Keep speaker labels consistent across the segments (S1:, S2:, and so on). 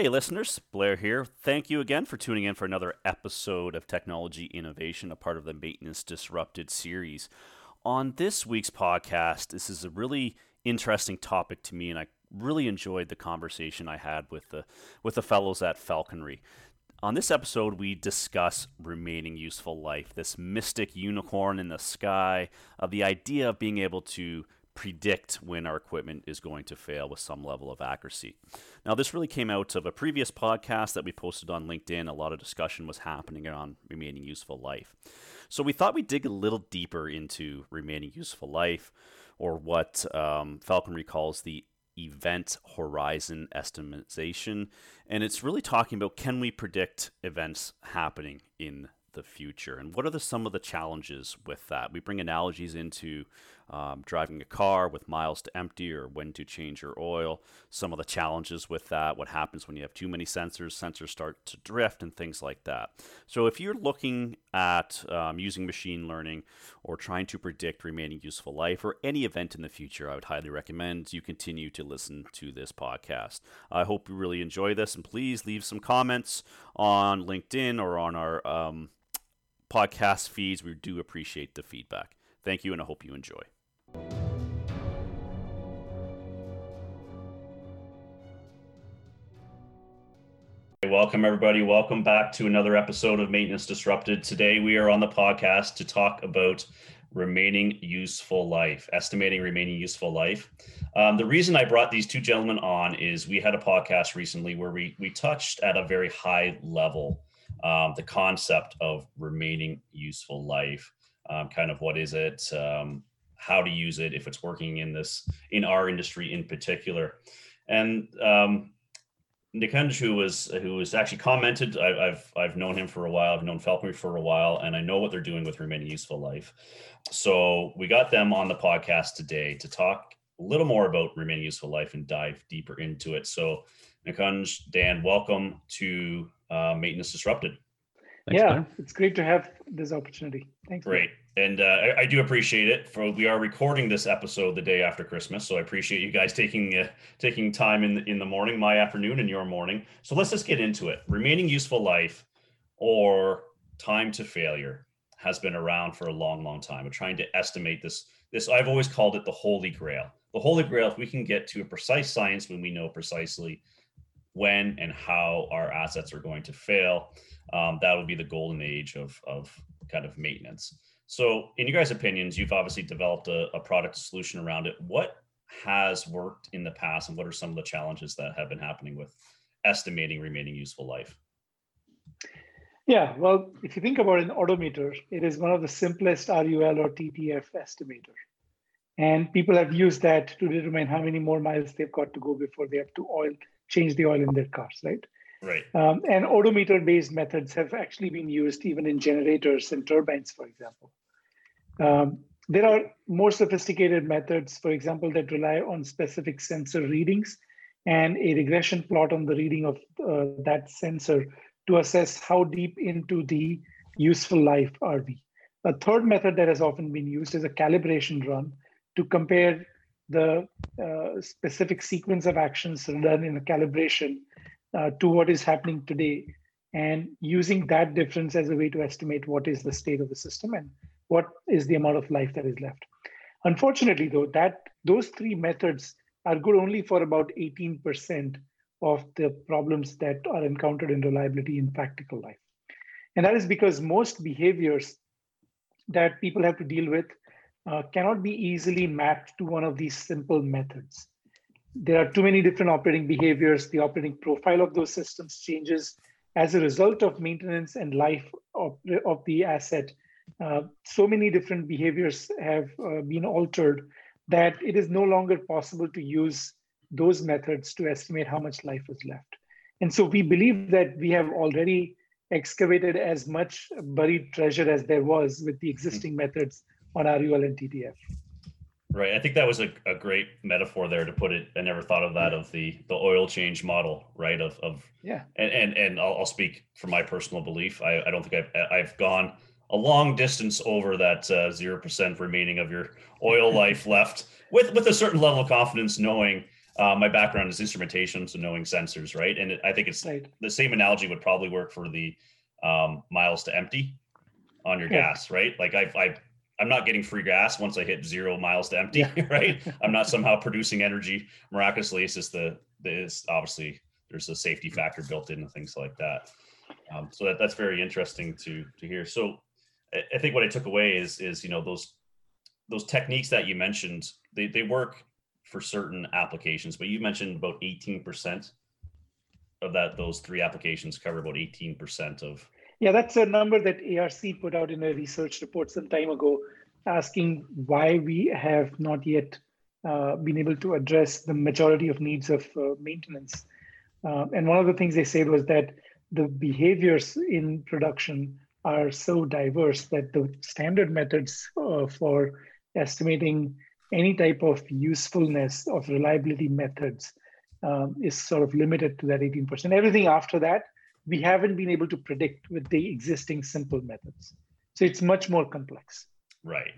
S1: Hey, listeners, Blair here. Thank you again for tuning in for another episode of Technology Innovation, a part of the Maintenance Disrupted series. On this week's podcast, this is a really interesting topic to me, and I really enjoyed the conversation I had with the with the fellows at Falkonry. On this episode, we discuss remaining useful life, this mystic unicorn in the sky, of the idea of being able to predict when our equipment is going to fail with some level of accuracy. Now, this really came out of a previous podcast that we posted on LinkedIn. A lot of discussion was happening on remaining useful life. So, we thought we'd dig a little deeper into remaining useful life, or what um, Falkonry calls the event horizon estimation. And it's really talking about can we predict events happening in the future and what are the, some of the challenges with that we bring analogies into um, driving a car with miles to empty or when to change your oil, some of the challenges with that, what happens when you have too many sensors, sensors start to drift, and things like that. So, if you're looking at um, using machine learning or trying to predict remaining useful life or any event in the future, I would highly recommend you continue to listen to this podcast. I hope you really enjoy this, and please leave some comments on LinkedIn or on our um, podcast feeds. We do appreciate the feedback. Thank you, and I hope you enjoy. Welcome, everybody. Welcome back to another episode of Maintenance Disrupted. Today, we are on the podcast to talk about remaining useful life, estimating remaining useful life. Um, the reason I brought these two gentlemen on is we had a podcast recently where we we touched at a very high level um, the concept of remaining useful life. Um, kind of what is it? Um, how to use it if it's working in this in our industry in particular. And um, Nikunj, who was who was actually commented, I, have I've known him for a while. I've known Falkonry for a while, and I know what they're doing with remaining useful life. So we got them on the podcast today to talk a little more about remaining useful life and dive deeper into it. So Nikunj, Dan, welcome to uh, Maintenance Disrupted.
S2: Thanks, yeah, it's great to have this opportunity. Thanks.
S1: Great. And uh, I, I, do appreciate it. For we are recording this episode the day after Christmas, so I appreciate you guys taking uh, taking time in the, in the morning, my afternoon, and your morning. So let's just get into it. Remaining useful life, or time to failure, has been around for a long, long time. We're trying to estimate this. This I've always called it the holy grail. The holy grail. If we can get to a precise science when we know precisely when and how our assets are going to fail, um, that would be the golden age of of kind of maintenance. So, in your guys' opinions, you've obviously developed a, a product solution around it. What has worked in the past, and what are some of the challenges that have been happening with estimating remaining useful life?
S2: Yeah, well, if you think about an odometer, it is one of the simplest RUL or TTF estimator. And people have used that to determine how many more miles they've got to go before they have to oil change the oil in their cars, right?
S1: Right.
S2: Um, and odometer based methods have actually been used even in generators and turbines, for example. Um, there are more sophisticated methods, for example, that rely on specific sensor readings and a regression plot on the reading of uh, that sensor to assess how deep into the useful life are we. A third method that has often been used is a calibration run to compare the uh, specific sequence of actions done in a calibration uh, to what is happening today and using that difference as a way to estimate what is the state of the system and what is the amount of life that is left. Unfortunately, though, that those three methods are good only for about 18% of the problems that are encountered in reliability in practical life. And that is because most behaviors that people have to deal with uh, cannot be easily mapped to one of these simple methods. There are too many different operating behaviors. The operating profile of those systems changes as a result of maintenance and life of, of the asset uh, so many different behaviors have uh, been altered that it is no longer possible to use those methods to estimate how much life is left. And so we believe that we have already excavated as much buried treasure as there was with the mm-hmm. existing methods on RUL and TTF.
S1: Right. I think that was a, a great metaphor there to put it. I never thought of that of the the oil change model, right? Of of
S2: yeah.
S1: And and, and I'll, I'll speak from my personal belief. I, I don't think I've I've gone a long distance over that uh, zero uh, percent remaining of your oil life left with with a certain level of confidence, knowing uh, my background is instrumentation, so knowing sensors, right? And it, I think it's
S2: Right.
S1: the same analogy would probably work for the um, miles to empty on your
S2: Yeah.
S1: gas, right? Like I've I, I'm not getting free gas once I hit zero miles to empty,
S2: Yeah.
S1: right? I'm not somehow producing energy miraculously. It's just the, there's obviously there's a safety factor built in and things like that. Um, so that, that's very interesting to to hear. So I, I think what I took away is is you know those those techniques that you mentioned they they work for certain applications, but you mentioned about 18% of that those three applications cover about 18% of
S2: Yeah, that's a number that ARC put out in a research report some time ago, asking why we have not yet uh, been able to address the majority of needs of uh, maintenance. Uh, and one of the things they said was that the behaviors in production are so diverse that the standard methods uh, for estimating any type of usefulness of reliability methods um, is sort of limited to that 18%. Everything after that we haven't been able to predict with the existing simple methods. So it's much more complex.
S1: right.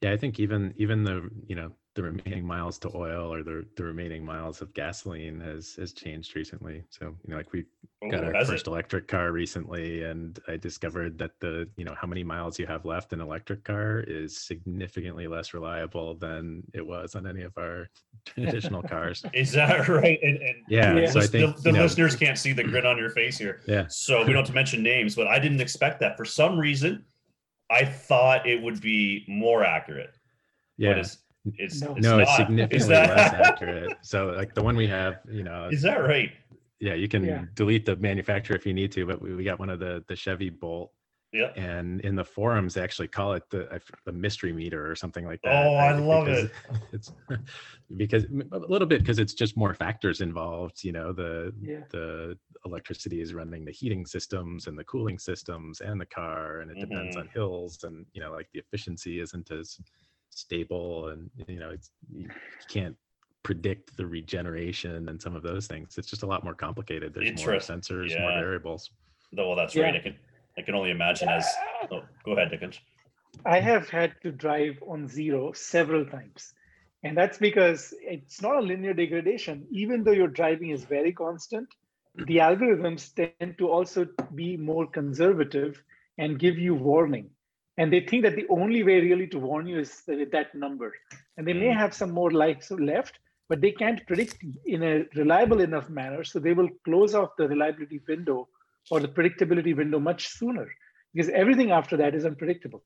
S3: Yeah, I think even even the you know the remaining miles to oil or the the remaining miles of gasoline has has changed recently. So you know, like we got
S1: Oh,
S3: our first
S1: it?
S3: electric car recently, and I discovered that the you know how many miles you have left in electric car is significantly less reliable than it was on any of our traditional cars.
S1: Is that right? And, and
S3: Yeah,
S2: Yeah.
S3: so I think
S1: the, the
S3: you know,
S1: listeners can't see the grin on your face here.
S3: yeah,
S1: So we don't have to mention names, but I didn't expect that. For some reason, I thought it would be more accurate. But
S3: yeah.
S1: it's it's,
S2: No.
S1: it's
S3: no, it's significantly
S1: that,
S3: less accurate. So like the one we have, you know,
S1: Is that right?
S3: yeah, you can
S2: Yeah.
S3: delete the manufacturer if you need to, but we, we got one of the the Chevy Bolt
S1: Yeah.
S3: and in the forums they actually call it the the mystery meter or something like that.
S1: Oh, I
S3: right?
S1: love it.
S3: It's because a little bit because it's just more factors involved. You know, the
S2: Yeah.
S3: the electricity is running the heating systems and the cooling systems and the car, and it depends
S1: Mhm.
S3: on hills and you know like the efficiency isn't as stable and you know it's you can't predict the regeneration and some of those things. It's just a lot more complicated. There's more
S1: Interest-
S3: sensors, more variables.
S1: Well, that's
S2: Yeah.
S1: right. I can I can only imagine as. Oh, go ahead, Nikunj.
S2: I have had to drive on zero several times. And that's because it's not a linear degradation. Even though your driving is very constant, mm-hmm. the algorithms tend to also be more conservative and give you warning. And they think that the only way really to warn you is with that number. And they may
S1: Mm.
S2: have some more lives left, but they can't predict in a reliable enough manner. So they will close off the reliability window or the predictability window much sooner because everything after that is unpredictable.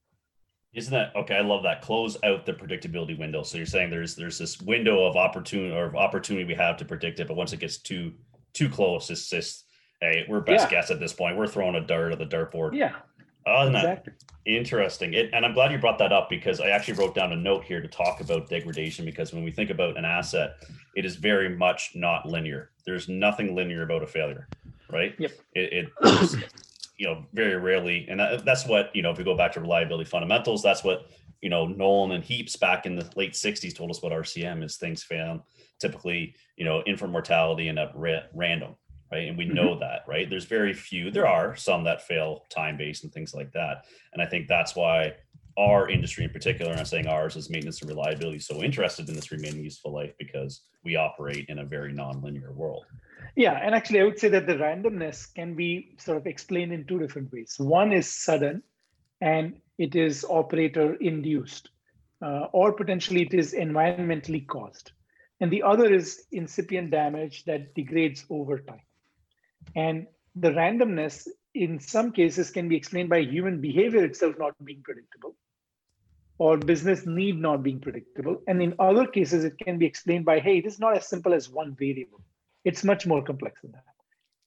S1: Isn't that okay? I love that. Close out the predictability window. So you're saying there's there's this window of opportunity or of opportunity we have to predict it, but once it gets too too close, it's just hey, we're best
S2: Yeah.
S1: guess at this point. We're throwing a dart at the dartboard.
S2: Yeah,
S1: Oh, isn't that
S2: exactly.
S1: Interesting. It, and I'm glad you brought that up because I actually wrote down a note here to talk about degradation because when we think about an asset, it is very much not linear. There's nothing linear about a failure, right?
S2: Yep.
S1: It, it you know, very rarely, and that, that's what, you know, if we go back to reliability fundamentals, that's what, you know, Nowlan and Heaps back in the late 60s told us about RCM is things fail typically, you know, infant mortality and at ra- random, right? And we know that, right? There's very few. There are some that fail time based and things like that. And I think that's why our industry in particular, and I'm saying ours is maintenance and reliability, so interested in this remaining useful life because we operate in a very non-linear world.
S2: Yeah, and actually, I would say that the randomness can be sort of explained in two different ways. One is sudden, and it is operator induced, uh, or potentially it is environmentally caused. And the other is incipient damage that degrades over time. And the randomness, in some cases, can be explained by human behavior itself not being predictable, or business need not being predictable. And in other cases, it can be explained by, hey, it is not as simple as one variable it's much more complex than that.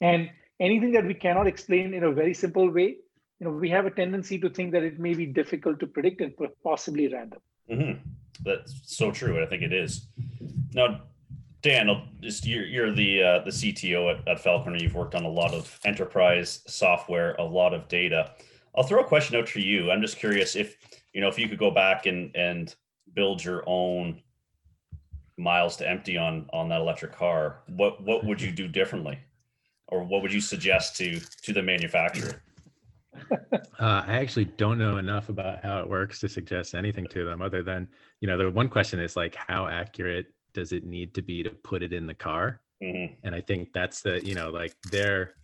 S2: And anything that we cannot explain in a very simple way, you know, we have a tendency to think that it may be difficult to predict and possibly random.
S1: Mm-hmm. That's so true. I think it is. Now, Dan, just you're, you're the uh, the CTO at, at Falkonry. You've worked on a lot of enterprise software, a lot of data. I'll throw a question out to you. I'm just curious if you know if you could go back and and build your own miles to empty on on that electric car. What what would you do differently, or what would you suggest to to the manufacturer?
S3: Uh, I actually don't know enough about how it works to suggest anything to them other than, you know, the one question is like, how accurate does it need to be to put it in the car?
S1: Mhm.
S3: And I think that's the, you know, like they're,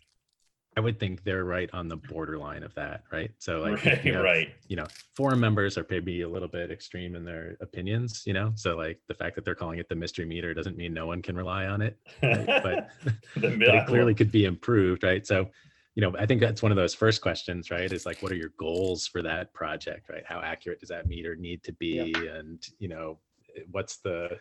S3: I would think they're right on the borderline of that, right? So like,
S1: right,
S3: you have,
S1: right.
S3: you know, forum members are maybe a little bit extreme in their opinions, you know? So like the fact that they're calling it the mystery meter doesn't mean no one can rely on it, right? but, but it clearly could be improved, right? So, you know, I think that's one of those first questions, right? Is like, what are your goals for that project, right? How accurate does that meter need to be? And, you know, what's the,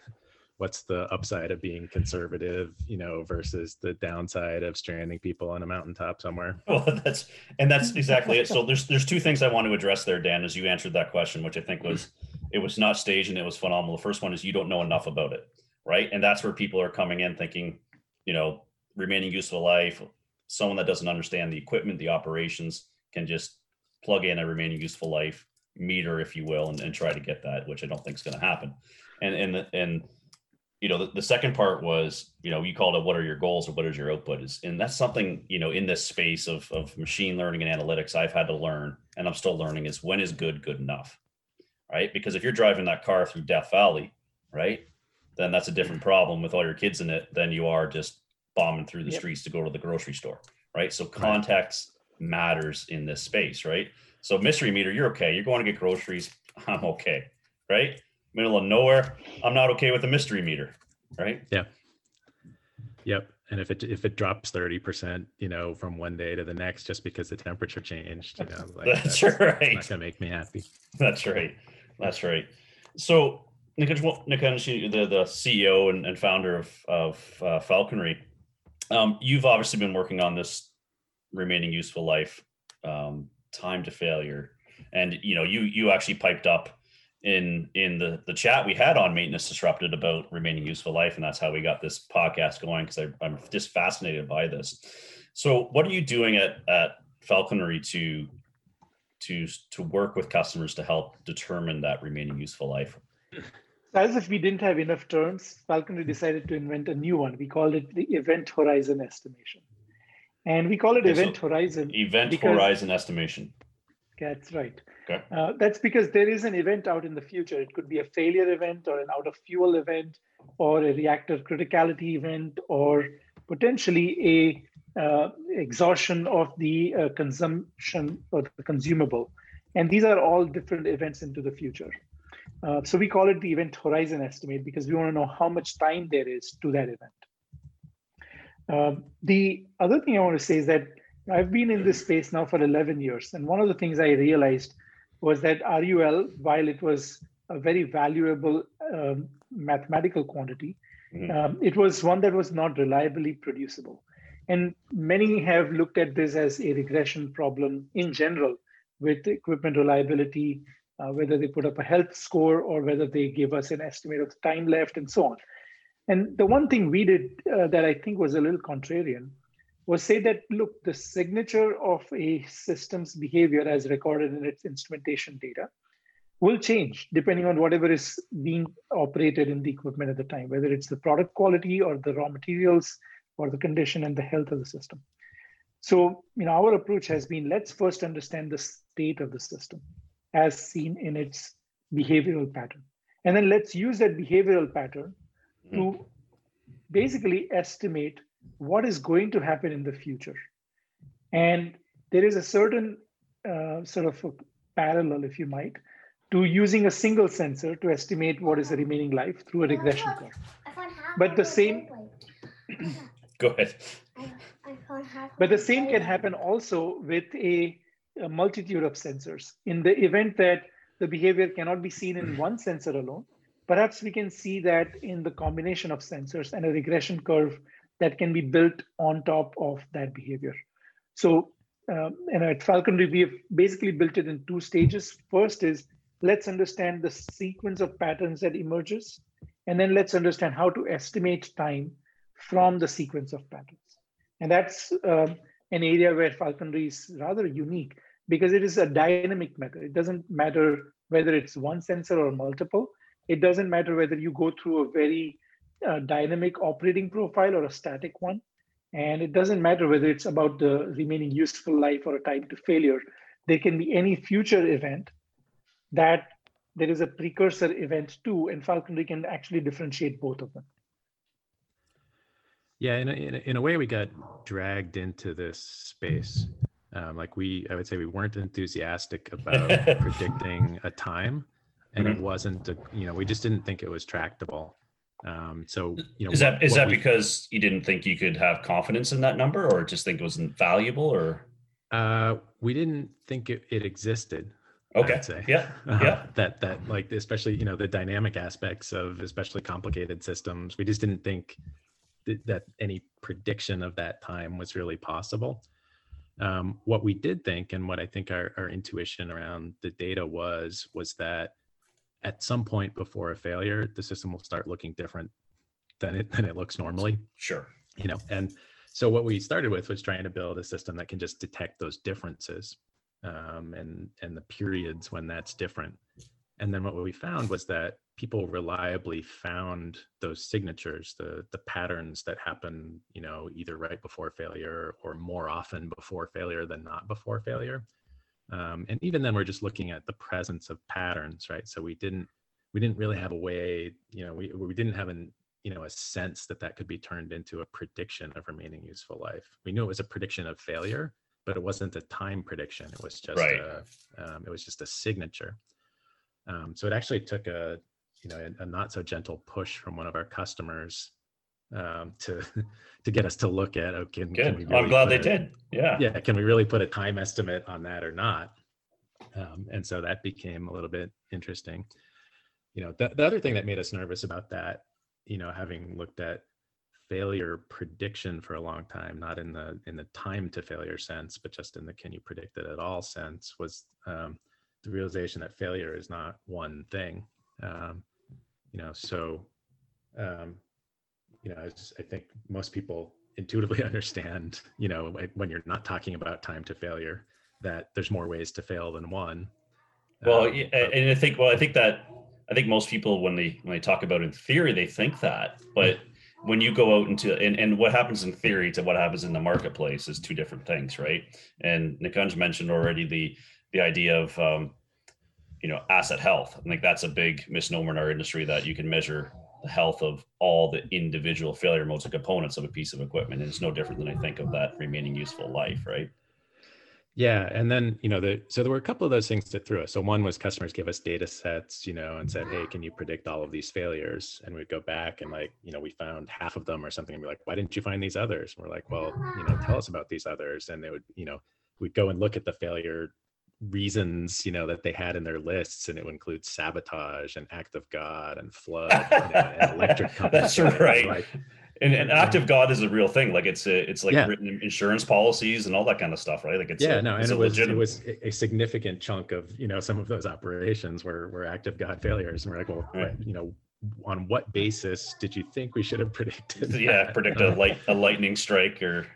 S3: what's the upside of being conservative, you know, versus the downside of stranding people on a mountaintop somewhere?
S1: Well, that's and that's exactly it. So there's there's two things I want to address there, Dan, as you answered that question, which I think was it was not staged and it was phenomenal. The first one is you don't know enough about it, right? And that's where people are coming in thinking, you know, remaining useful life. Someone that doesn't understand the equipment, the operations, can just plug in a remaining useful life meter, if you will, and, and try to get that, which I don't think is going to happen. And and and you know the, the second part was you know you called it what are your goals or what is your output? Is and that's something you know in this space of, of machine learning and analytics i've had to learn and i'm still learning is when is good good enough right? Because if you're driving that car through death valley right then that's a different mm-hmm. problem with all your kids in it than you are just bombing through the
S2: Yep.
S1: streets to go to the grocery store right? So context matters in this space right? So mystery meter you're okay. You're going to get groceries. I'm okay right middle of nowhere i'm not okay with a mystery meter right Yeah.
S3: Yep. And if it if it drops 30%, you know, from one day to the next just because the temperature changed, you know, like
S1: That's
S3: that's
S1: right.
S3: not gonna make me happy.
S1: That's right. That's right. So, Nikunj, the, the CEO and, and founder of, of uh, Falkonry, um, you've obviously been working on this remaining useful life, um, time to failure. And, you know, you, you actually piped up in, in the, the chat we had on maintenance disrupted about remaining useful life. And that's how we got this podcast going. Cause I, I'm just fascinated by this. So what are you doing at, at Falkonry to to to work with customers to help determine that remaining useful life.
S2: As if we didn't have enough terms, Falkonry decided to invent a new one. We called it the event horizon estimation. And we call it
S1: Okay, so
S2: event horizon.
S1: Event horizon estimation.
S2: That's right.
S1: Okay.
S2: Uh, that's because there is an event out in the future. It could be a failure event or an out of fuel event or a reactor criticality event or potentially a uh, exhaustion of the uh, consumption or the consumable. And these are all different events into the future. Uh, so we call it the event horizon estimate because we want to know how much time there is to that event. Um, the other thing I want to say is that I've been in this space now for 11 years. And one of the things I realized was that RUL, while it was a very valuable um, mathematical quantity,
S1: Mhm.
S2: um, it was one that was not reliably producible. And many have looked at this as a regression problem in general with equipment reliability, uh, whether they put up a health score or whether they give us an estimate of the time left and so on. And the one thing we did uh, that I think was a little contrarian was say that, look, the signature of a system's behavior as recorded in its instrumentation data will change depending on whatever is being operated in the equipment at the time, whether it's the product quality or the raw materials or the condition and the health of the system. So, you know, our approach has been let's first understand the state of the system as seen in its behavioral pattern. And then let's use that behavioral pattern hmm. to basically estimate what is going to happen in the future. And there is a certain uh, sort of a parallel, if you might, to using a single sensor to estimate what is the remaining life through a regression curve. But the same-
S1: Go ahead.
S2: But the same can happen also with a, a multitude of sensors. In the event that the behavior cannot be seen in one sensor alone, perhaps we can see that in the combination of sensors and a regression curve that can be built on top of that behavior. So, um, and at Falkonry, we have basically built it in two stages. First is let's understand the sequence of patterns that emerges, and then let's understand how to estimate time from the sequence of patterns. And that's um, an area where falkonry is rather unique because it is a dynamic method. It doesn't matter whether it's one sensor or multiple. It doesn't matter whether you go through a very uh, dynamic operating profile or a static one. And it doesn't matter whether it's about the remaining useful life or a time to failure. There can be any future event that there is a precursor event too, and Falkonry can actually differentiate both of them.
S3: Yeah, in a, in a, in a way, we got dragged into this space. Um, like we, I would say, we weren't enthusiastic about predicting a time, and mm-hmm. it wasn't. A, you know, we just didn't think it was tractable. Um, so, you know,
S1: is that what, is what that we, because you didn't think you could have confidence in that number, or just think it wasn't valuable, or?
S3: Uh, we didn't think it, it existed.
S1: Okay. Yeah. Uh, yeah.
S3: that that like especially you know the dynamic aspects of especially complicated systems. We just didn't think that, that any prediction of that time was really possible. Um, what we did think, and what I think our, our intuition around the data was, was that at some point before a failure, the system will start looking different than it than it looks normally.
S1: Sure.
S3: You know, and so what we started with was trying to build a system that can just detect those differences um, and and the periods when that's different. And then what we found was that people reliably found those signatures, the the patterns that happen, you know, either right before failure or more often before failure than not before failure. Um, and even then, we're just looking at the presence of patterns, right? So we didn't we didn't really have a way, you know, we we didn't have an you know a sense that that could be turned into a prediction of remaining useful life. We knew it was a prediction of failure, but it wasn't a time prediction. It was just right. a, um, it was just a signature. Um, so it actually took a you know a, a, not so gentle push from one of our customers um, to to get us to look at oh can,
S1: can we really I'm glad they a, did. Yeah.
S3: Yeah can we really put a time estimate on that or not? Um, and so that became a little bit interesting. You know the, the other thing that made us nervous about that you know having looked at failure prediction for a long time not in the in the time to failure sense but just in the can you predict it at all sense was um, the realization that failure is not one thing. Um, you know so um, you know I, I think most people intuitively understand you know when you're not talking about time to failure that there's more ways to fail than one.
S1: Well um, and i think well i think that i think most people when they when they talk about in theory they think that but when you go out into and, and what happens in theory to what happens in the marketplace is two different things right? And nikunj mentioned already the the idea of um, you know asset health. I think that's a big misnomer in our industry that you can measure the health of all the individual failure modes and components of a piece of equipment and it's no different than i think of that remaining useful life right
S3: yeah, and then you know, the, so there were a couple of those things that threw us. So one was customers give us data sets, you know, and said, "Hey, can you predict all of these failures?" And we'd go back and like, you know, we found half of them or something, and be like, "Why didn't you find these others?" And we're like, "Well, you know, tell us about these others." And they would, you know, we'd go and look at the failure reasons, you know, that they had in their lists, and it would include sabotage and act of God and flood you know, and electric
S1: companies. That's right. Like, and, and act of God is a real thing. Like it's a, it's like yeah. written insurance policies and all that kind of stuff, right? Like it's
S3: yeah,
S1: a,
S3: no, and it was it was a significant chunk of you know some of those operations were were act of God failures, and we're like, well, right. you know, on what basis did you think we should have predicted?
S1: Yeah, that? predict a light a lightning strike or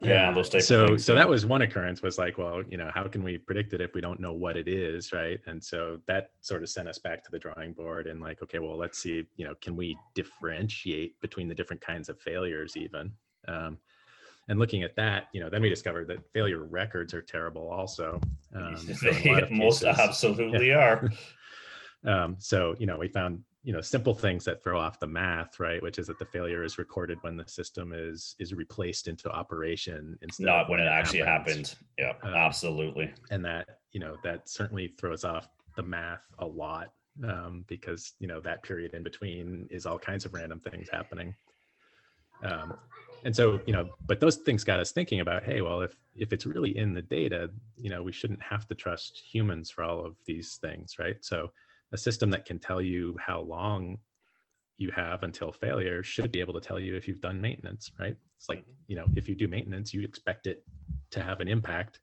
S1: yeah, those types
S3: so so that was one occurrence was like well you know how can we predict it if we don't know what it is right? And so that sort of sent us back to the drawing board and like okay well let's see you know can we differentiate between the different kinds of failures even? Um, and looking at that you know then we discovered that failure records are terrible also
S1: um, most cases, absolutely yeah. are.
S3: Um, so you know we found you know simple things that throw off the math right which is that the failure is recorded when the system is is replaced into operation
S1: instead not when, when, it, actually happens. happened. Yeah um, absolutely.
S3: and that you know that certainly throws off the math a lot um, because you know that period in between is all kinds of random things happening. Um, and so you know but those things got us thinking about hey well if if it's really in the data you know we shouldn't have to trust humans for all of these things right? So a system that can tell you how long you have until failure should be able to tell you if you've done maintenance, right? It's like, you know, if you do maintenance, you expect it to have an impact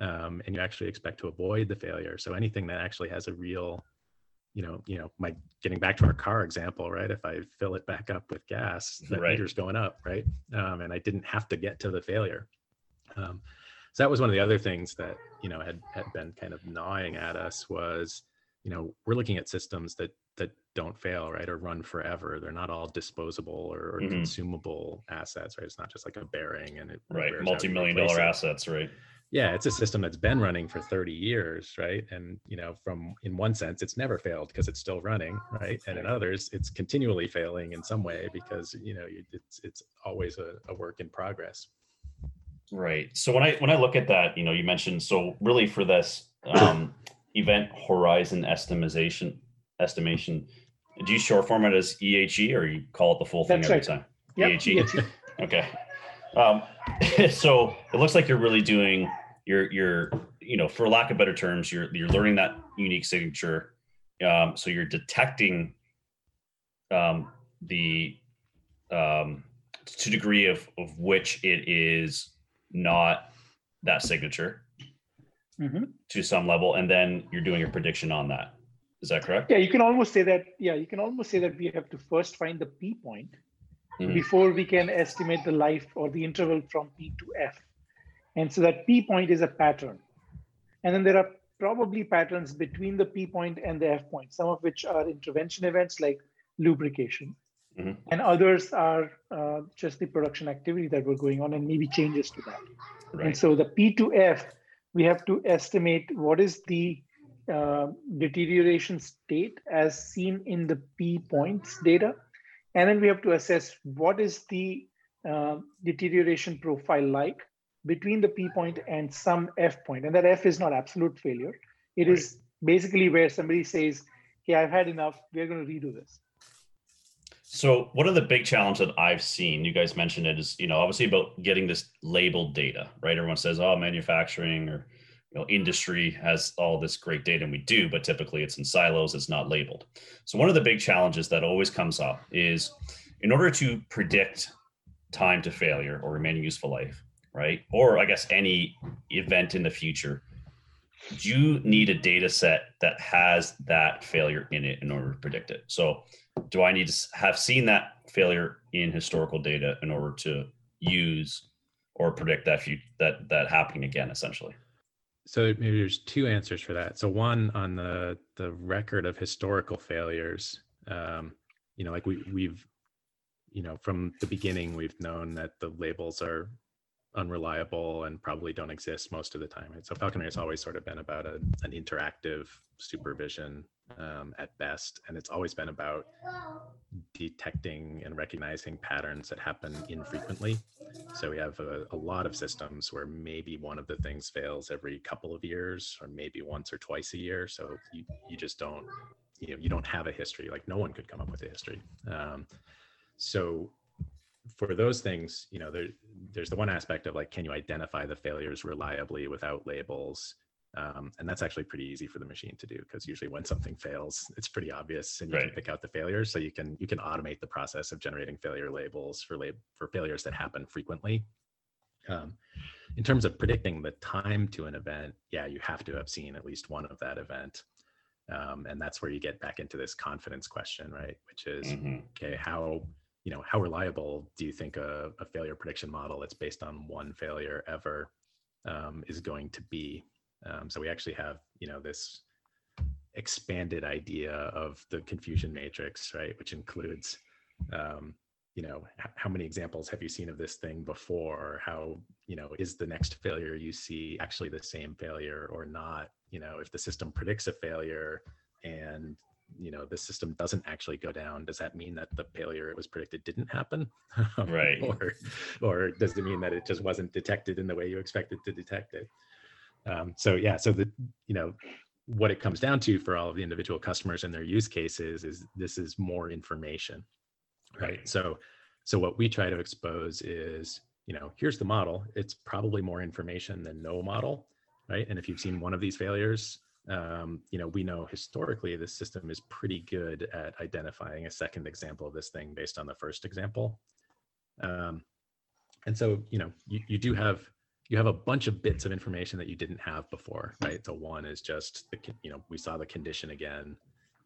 S3: um, and you actually expect to avoid the failure. So anything that actually has a real, you know, you know, my getting back to our car example, right? If I fill it back up with gas, the right. meter's going up, right? Um, and I didn't have to get to the failure. Um, so that was one of the other things that, you know, had, had been kind of gnawing at us was, you know we're looking at systems that that don't fail right or run forever. They're not all disposable or, or mm-hmm. consumable assets right? It's not just like a bearing and it
S1: right. multi-million dollar assets right.
S3: Yeah it's a system that's been running for 30 years right? And you know from in one sense it's never failed because it's still running right? And in others it's continually failing in some way because you know it's it's always a, a work in progress.
S1: Right. So when i when i look at that you know you mentioned so really for this um, event horizon estimation estimation do you short form it as ehe or you call it the full thing
S2: That's
S1: every
S2: right.
S1: time
S2: Yep,
S1: EHE.
S2: EHE.
S1: Okay. Um, so it looks like you're really doing you're you're you know for lack of better terms you're you're learning that unique signature. Um, so you're detecting um, the um, to degree of of which it is not that signature
S2: Mhm.
S1: to some level, and then you're doing a prediction on that. Is that correct?
S2: Yeah, you can almost say that. Yeah, you can almost say that we have to first find the P point
S1: Mhm.
S2: before we can estimate the life or the interval from P to F. And so that P point is a pattern. And then there are probably patterns between the P point and the F point, some of which are intervention events like lubrication.
S1: Mhm.
S2: And others are uh, just the production activity that were going on and maybe changes to that. And so the P to F, we have to estimate what is the uh, deterioration state as seen in the P points data. And then we have to assess what is the uh, deterioration profile like between the P point and some F point. And that F is not absolute failure. It is basically where somebody says, okay, I've had enough. We're going to redo this.
S1: So one of the big challenges that I've seen, you guys mentioned it, is you know obviously about getting this labeled data, right? Everyone says, oh, manufacturing or you know industry has all this great data, and we do, but typically it's in silos, it's not labeled. So one of the big challenges that always comes up is in order to predict time to failure or remaining useful life, right? Or I guess any event in the future, you need a data set that has that failure in it in order to predict it. So do I need to have seen that failure in historical data in order to use or predict that that that happening again essentially?
S3: so maybe there's two answers for that so one on the the record of historical failures um you know like we we've you know from the beginning we've known that the labels are unreliable and probably don't exist most of the time right? So falkonry has always sort of been about a, an interactive supervision um, at best and it's always been about detecting and recognizing patterns that happen infrequently. So we have a, a lot of systems where maybe one of the things fails every couple of years or maybe once or twice a year. So you, you just don't you know you don't have a history. Like no one could come up with a history. Um, so for those things you know there, there's the one aspect of like can you identify the failures reliably without labels? Um, and that's actually pretty easy for the machine to do because usually when something fails it's pretty obvious and you can pick out the failures. So you can you can automate the process of generating failure labels for lab for failures that happen frequently. Um, in terms of predicting the time to an event yeah you have to have seen at least one of that event. Um, and that's where you get back into this confidence question right? Which is
S1: Mhm.
S3: okay how you know how reliable do you think a, a failure prediction model that's based on one failure ever um, is going to be? Um, so we actually have you know this expanded idea of the confusion matrix right? Which includes um, you know h- how many examples have you seen of this thing before? How you know is the next failure you see actually the same failure or not? You know if the system predicts a failure and you know the system doesn't actually go down does that mean that the failure it was predicted didn't happen?
S1: Right.
S3: or or does it mean that it just wasn't detected in the way you expected to detect it? Um, so yeah so the you know what it comes down to for all of the individual customers and their use cases is this is more information right?
S1: Right.
S3: so so what we try to expose is you know here's the model. It's probably more information than no model right? And if you've seen one of these failures um, you know we know historically the system is pretty good at identifying a second example of this thing based on the first example. Um, and so you know you, you do have you have a bunch of bits of information that you didn't have before right? So one is just the you know we saw the condition again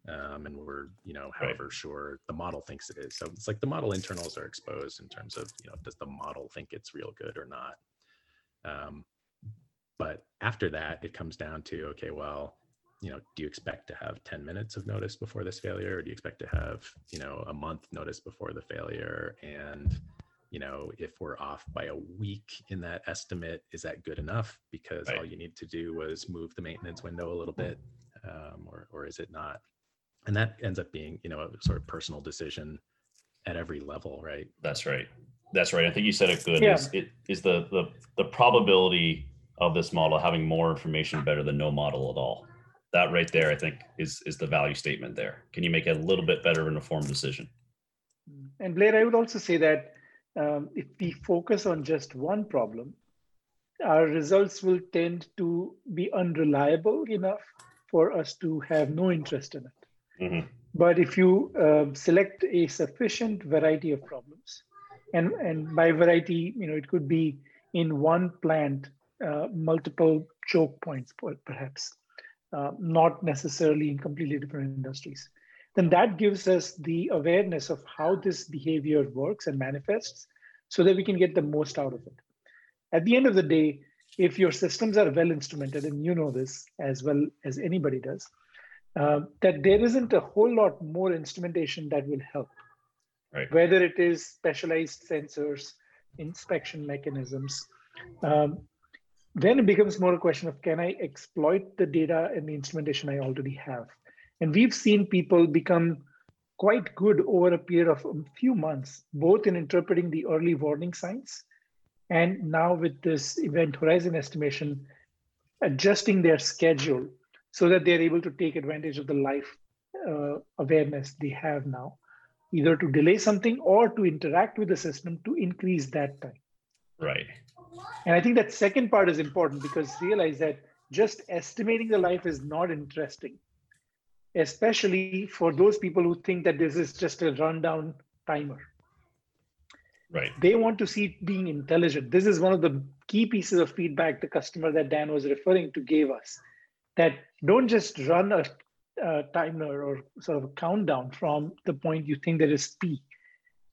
S3: um, and we're you know
S1: Right.
S3: however sure the model thinks it is. So it's like the model internals are exposed in terms of you know does the model think it's real good or not? Um, but after that it comes down to okay well you know do you expect to have 10 minutes of notice before this failure or do you expect to have you know a month notice before the failure and you know if we're off by a week in that estimate is that good enough because
S1: Right.
S3: all you need to do was move the maintenance window a little bit um, or, or is it not and that ends up being you know a sort of personal decision at every level right
S1: That's right. That's right. I think you said it good.
S2: Yeah.
S1: Is it is the the the probability of this model having more information better than no model at all? That right there, I think, is is the value statement there. Can you make a little bit better of an informed decision?
S2: And Blair, I would also say that um, if we focus on just one problem, our results will tend to be unreliable enough for us to have no interest in it.
S1: Mhm.
S2: But if you um, select a sufficient variety of problems, and, and by variety, you know, it could be in one plant, multiple choke points, perhaps, uh, not necessarily in completely different industries then that gives us the awareness of how this behavior works and manifests so that we can get the most out of it. At the end of the day, if your systems are well instrumented, and you know this as well as anybody does, uh, that there isn't a whole lot more instrumentation that will help.
S1: Right.
S2: Whether it is specialized sensors, inspection mechanisms, um, then it becomes more a question of can I exploit the data and the instrumentation I already have? And we've seen people become quite good over a period of a few months, both in interpreting the early warning signs and now with this event horizon estimation, adjusting their schedule so that they're able to take advantage of the life uh, awareness they have now, either to delay something or to interact with the system to increase that time.
S1: Right.
S2: And I think that second part is important because realize that just estimating the life is not interesting, especially for those people who think that this is just a rundown timer.
S1: Right.
S2: They want to see it being intelligent. This is one of the key pieces of feedback the customer that Dan was referring to gave us that don't just run a, a timer or sort of a countdown from the point you think there is P.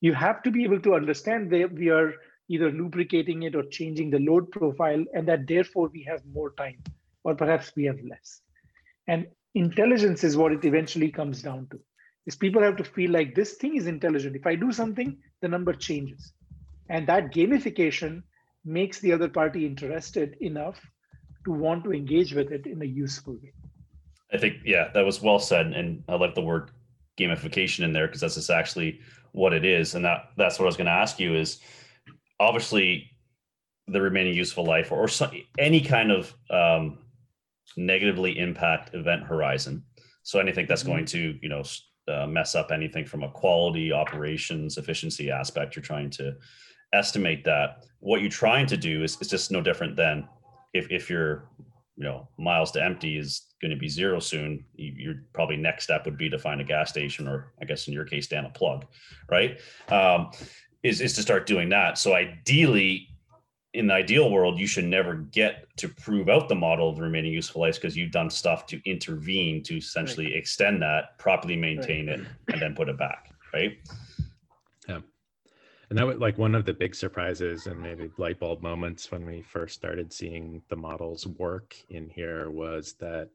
S2: You have to be able to understand that we are either lubricating it or changing the load profile, and that therefore we have more time, or perhaps we have less. And intelligence is what it eventually comes down to. Is people have to feel like this thing is intelligent. If I do something, the number changes. And that gamification makes the other party interested enough to want to engage with it in a useful way.
S1: I think yeah, that was well said, and I like the word gamification in there because that's actually what it is, and that that's what I was going to ask you is obviously the remaining useful life or, some, any kind of um, negatively impact event horizon. So anything that's going to you know uh, mess up anything from a quality, operations, efficiency aspect, you're trying to estimate that. What you're trying to do is, is just no different than if if you're you know miles to empty is going to be zero soon you, your probably next step would be to find a gas station or i guess in your case down a plug right um, is, is to start doing that. So ideally in the ideal world you should never get to prove out the model of the remaining useful life because you've done stuff to intervene to essentially extend that properly maintain it and then put it back right?
S3: Yeah. And that was like one of the big surprises and maybe light bulb moments when we first started seeing the models work in here was that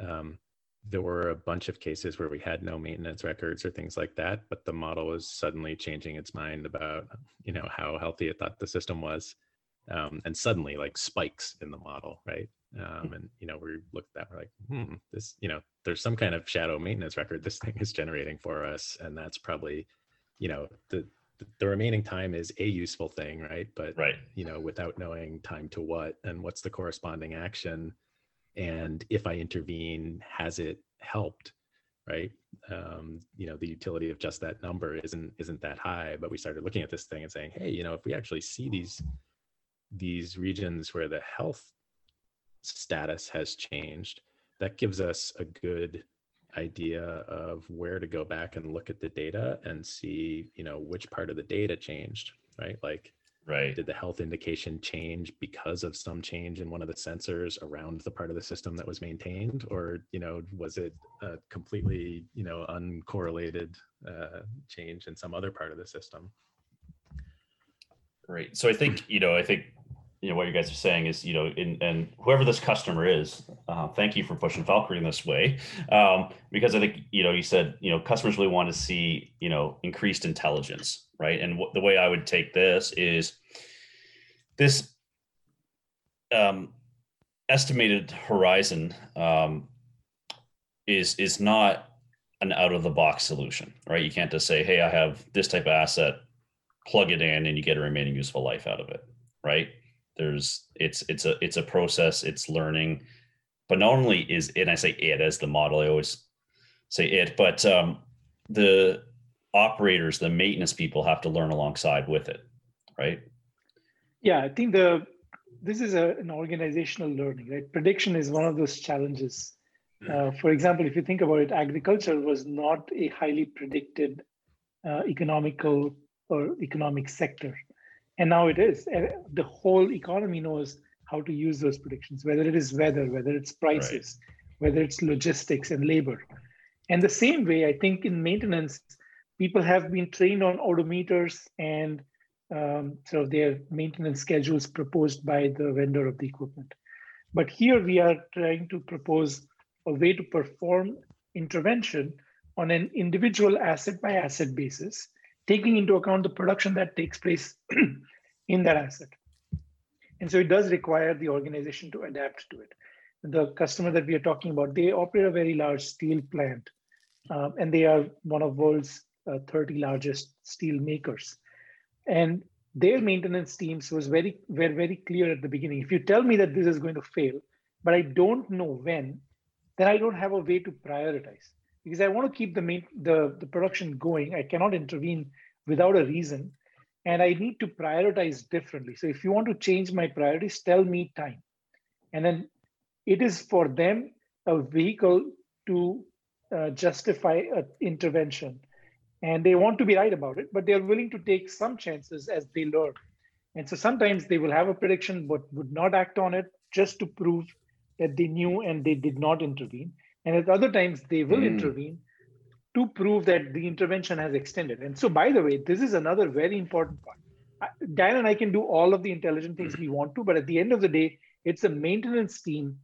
S3: um, there were a bunch of cases where we had no maintenance records or things like that, but the model was suddenly changing its mind about, you know, how healthy it thought the system was. Um, and suddenly like spikes in the model, right? Um, and you know, we looked at that, we're like, hmm, this, you know, there's some kind of shadow maintenance record this thing is generating for us, and that's probably, you know, the the remaining time is a useful thing, right? But
S1: right
S3: you know, without knowing time to what and what's the corresponding action, and if I intervene, has it helped? Right? Um, you know, the utility of just that number isn't isn't that high. But we started looking at this thing and saying, hey, you know, if we actually see these these regions where the health status has changed, that gives us a good idea of where to go back and look at the data and see, you know, which part of the data changed, right? Like,
S1: right.
S3: Did the health indication change because of some change in one of the sensors around the part of the system that was maintained? Or you know was it a completely you know uncorrelated uh, change in some other part of the system?
S1: Right. So I think, you know, I think you know what you guys are saying is you know in and whoever this customer is uh, thank you for pushing Falkonry in this way. Um, because i think you know you said you know customers really want to see you know increased intelligence right? And the way i would take this is this um, estimated horizon um, is is not an out of the box solution right? You can't just say hey i have this type of asset plug it in and you get a remaining useful life out of it right? There's it's it's a it's a process it's learning. But not only is and i say it as the model i always say it but um, the operators the maintenance people have to learn alongside with it right?
S2: Yeah i think the this is a, an organizational learning right? Prediction is one of those challenges. Uh, for example if you think about it agriculture was not a highly predicted uh, economical or economic sector. And now it is. The whole economy knows how to use those predictions whether it is weather whether it's prices right. whether it's logistics and labor. And the same way i think in maintenance people have been trained on odometers and um, their maintenance schedules proposed by the vendor of the equipment but here we are trying to propose a way to perform intervention on an individual asset by asset basis taking into account the production that takes place in that asset. And so it does require the organization to adapt to it. The customer that we are talking about, they operate a very large steel plant, um, and they are one of world's uh, 30 largest steel makers. And their maintenance teams was very were very clear at the beginning. If you tell me that this is going to fail, but I don't know when, then I don't have a way to prioritize because I want to keep the main, the, the production going. I cannot intervene without a reason. And I need to prioritize differently. So if you want to change my priorities, tell me time. And then it is for them a vehicle to uh, justify an intervention. And they want to be right about it, but they're willing to take some chances as they learn. And so sometimes they will have a prediction but would not act on it just to prove that they knew and they did not intervene. And at other times, they will mm. intervene to prove that the intervention has extended. And so, by the way, this is another very important part. Dan and I can do all of the intelligent things we want to, but at the end of the day, it's the maintenance team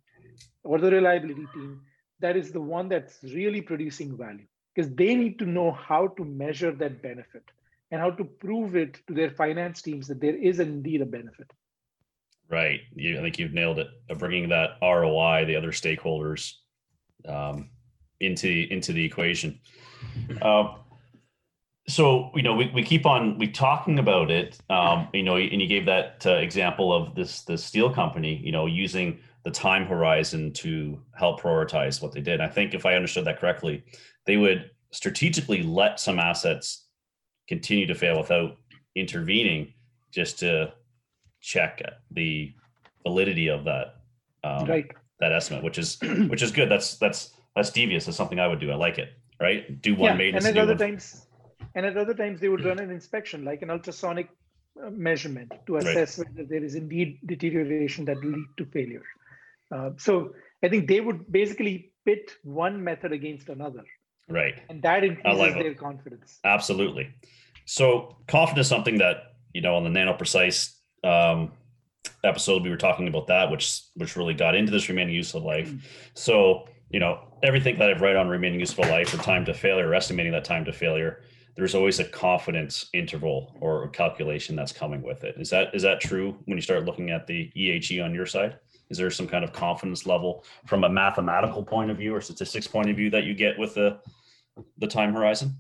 S2: or the reliability team that is the one that's really producing value because they need to know how to measure that benefit and how to prove it to their finance teams that there is indeed a benefit.
S1: Right. You, I think you've nailed it. Of bringing that ROI, the other stakeholders, um, into into the equation. Uh, so you know we, we keep on we talking about it um, you know and you gave that uh, example of this the steel company you know using the time horizon to help prioritize what they did i think if i understood that correctly they would strategically let some assets continue to fail without intervening just to check the validity of that um, right that estimate which is which is good that's that's that's devious that's something i would do i like it right do one yeah, maintenance
S2: and at other one. times and at other times, they would run an inspection, like an ultrasonic uh, measurement, to assess right. whether there is indeed deterioration that lead to failure. Uh, so I think they would basically pit one method against another.
S1: Right.
S2: And that increases like their confidence.
S1: Absolutely. So confidence is something that, you know, on the Nanoprecise um, episode, we were talking about that, which which really got into this remaining useful life. Mm. So, you know, everything that I've read on remaining useful life or time to failure, or estimating that time to failure, there's always a confidence interval or a calculation that's coming with it. Is that is that true when you start looking at the EHE on your side? Is there some kind of confidence level from a mathematical point of view or statistics point of view that you get with the the time horizon?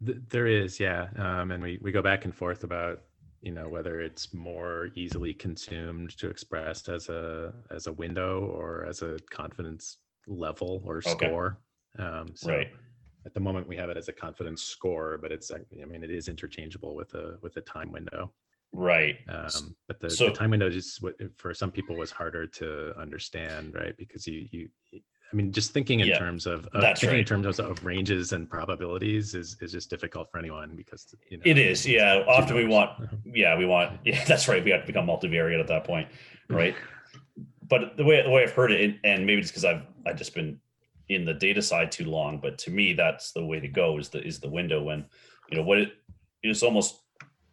S3: There is, yeah, um, and we we go back and forth about you know whether it's more easily consumed to express as a as a window or as a confidence level or score. Okay. Um, so right at the moment we have it as a confidence score, but it's I mean it is interchangeable with a with a time window.
S1: Right.
S3: Um, but the, so, the time window is what for some people was harder to understand, right? Because you you I mean, just thinking in yeah, terms of, of thinking right. in terms of, of, ranges and probabilities is is just difficult for anyone because
S1: you know, it is. Yeah. Often we want. Yeah, we want. Yeah, that's right. We have to become multivariate at that point, right? but the way the way I've heard it, and maybe it's because I've I've just been in the data side too long. But to me, that's the way to go. Is the is the window when you know what it is almost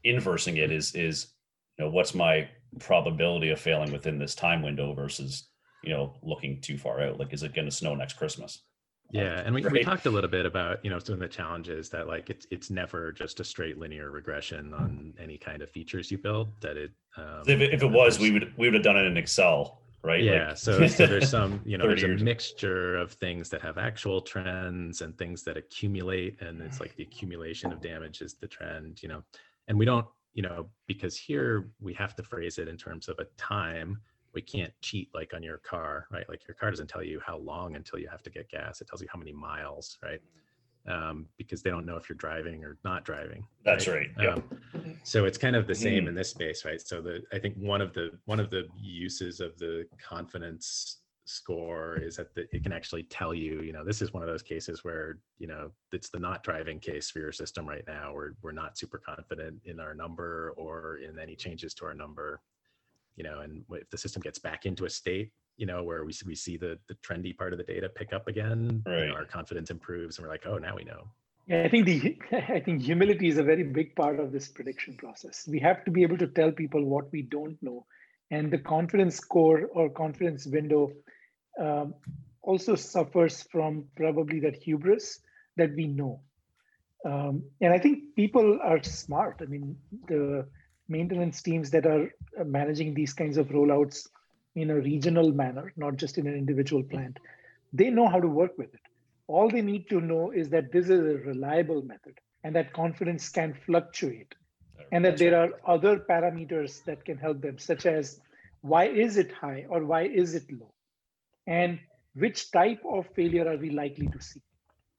S1: inversing it is is you know what's my probability of failing within this time window versus you know looking too far out? Like is it going to snow next christmas?
S3: Yeah and we,
S1: Right.
S3: we talked a little bit about you know some of the challenges that like it's it's never just a straight linear regression on any kind of features you build that it um,
S1: if it, if it was we would we would have done it in excel right?
S3: Yeah
S1: Like-
S3: so so there's some you know
S1: 30
S3: there's a mixture of things that have actual trends and things that accumulate and it's like the accumulation of damage is the trend you know and we don't you know because here we have to phrase it in terms of a time. We can't cheat like on your car right? Like your car doesn't tell you how long until you have to get gas. It tells you how many miles right? Um, because they don't know if you're driving or not driving
S1: That's right, yeah.
S3: um, so it's kind of the same
S1: Mm.
S3: in this space right? So the i think one of the one of the uses of the confidence score is that the, it can actually tell you you know this is one of those cases where you know it's the not driving case for your system right now. We're, we're not super confident in our number or in any changes to our number you know and if the system gets back into a state you know where we, see- we see the the trendy part of the data pick up again you know, our confidence improves and we're like oh now we know.
S2: Yeah, I think the I think humility is a very big part of this prediction process. We have to be able to tell people what we don't know, and the confidence score or confidence window um, also suffers from probably that hubris that we know. Um, and I think people are smart. I mean, the maintenance teams that are uh, managing these kinds of rollouts in a regional manner, not just in an individual plant, they know how to work with it all they need to know is that this is a reliable method and that confidence can fluctuate and that
S1: That's
S2: there
S1: right.
S2: are other parameters that can help them such as why is it high or why is it low and which type of failure are we likely to see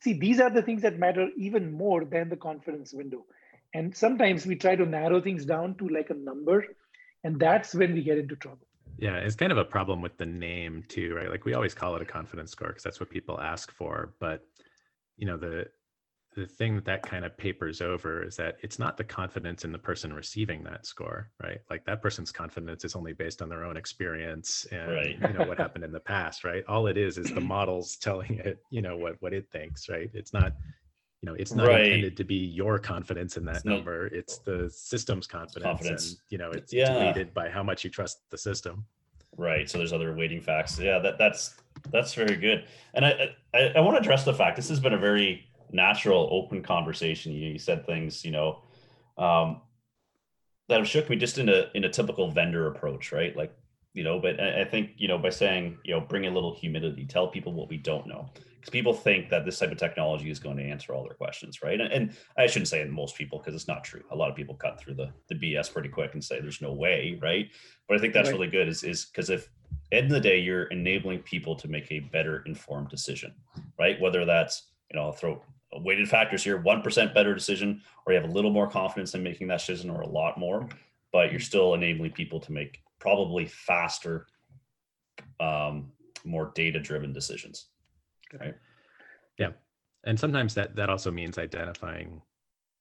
S2: see these are the things that matter even more than the confidence window and sometimes we try to narrow things down to like a number and that's when we get into trouble
S3: Yeah, it's kind of a problem with the name too, right? Like we always call it a confidence score because that's what people ask for. But you know, the the thing that that kind of papers over is that it's not the confidence in the person receiving that score, right? Like that person's confidence is only based on their own experience and
S1: Right.
S3: you know what happened in the past, right? All it is is the models telling it, you know, what what it thinks, right? It's not you know, it's not
S1: Right.
S3: intended to be your confidence in that
S1: It's not-
S3: number. It's the system's confidence,
S1: Confidence.
S3: and you know, it's,
S1: Yeah.
S3: weighted by how much you trust the system.
S1: right so there's other weighting facts yeah that that's that's very good and i i, I want to address the fact this has been a very natural open conversation. You, you said things you know um that have shook me just in a in a typical vendor approach right? Like you know but I, I think you know by saying you know bring a little humility tell people what we don't know. Because people think that this type of technology is going to answer all their questions right? And, and i shouldn't say most people because it's not true. A lot of people cut through the the bs pretty quick and say there's no way right? But i think that's
S2: Right.
S1: really good is is because if end of the day you're enabling people to make a better informed decision right? Whether that's you know i'll throw weighted factors here 1% better decision or you have a little more confidence in making that decision or a lot more but you're still enabling people to make probably faster um, more data driven decisions right Yeah.
S3: and sometimes that that also means identifying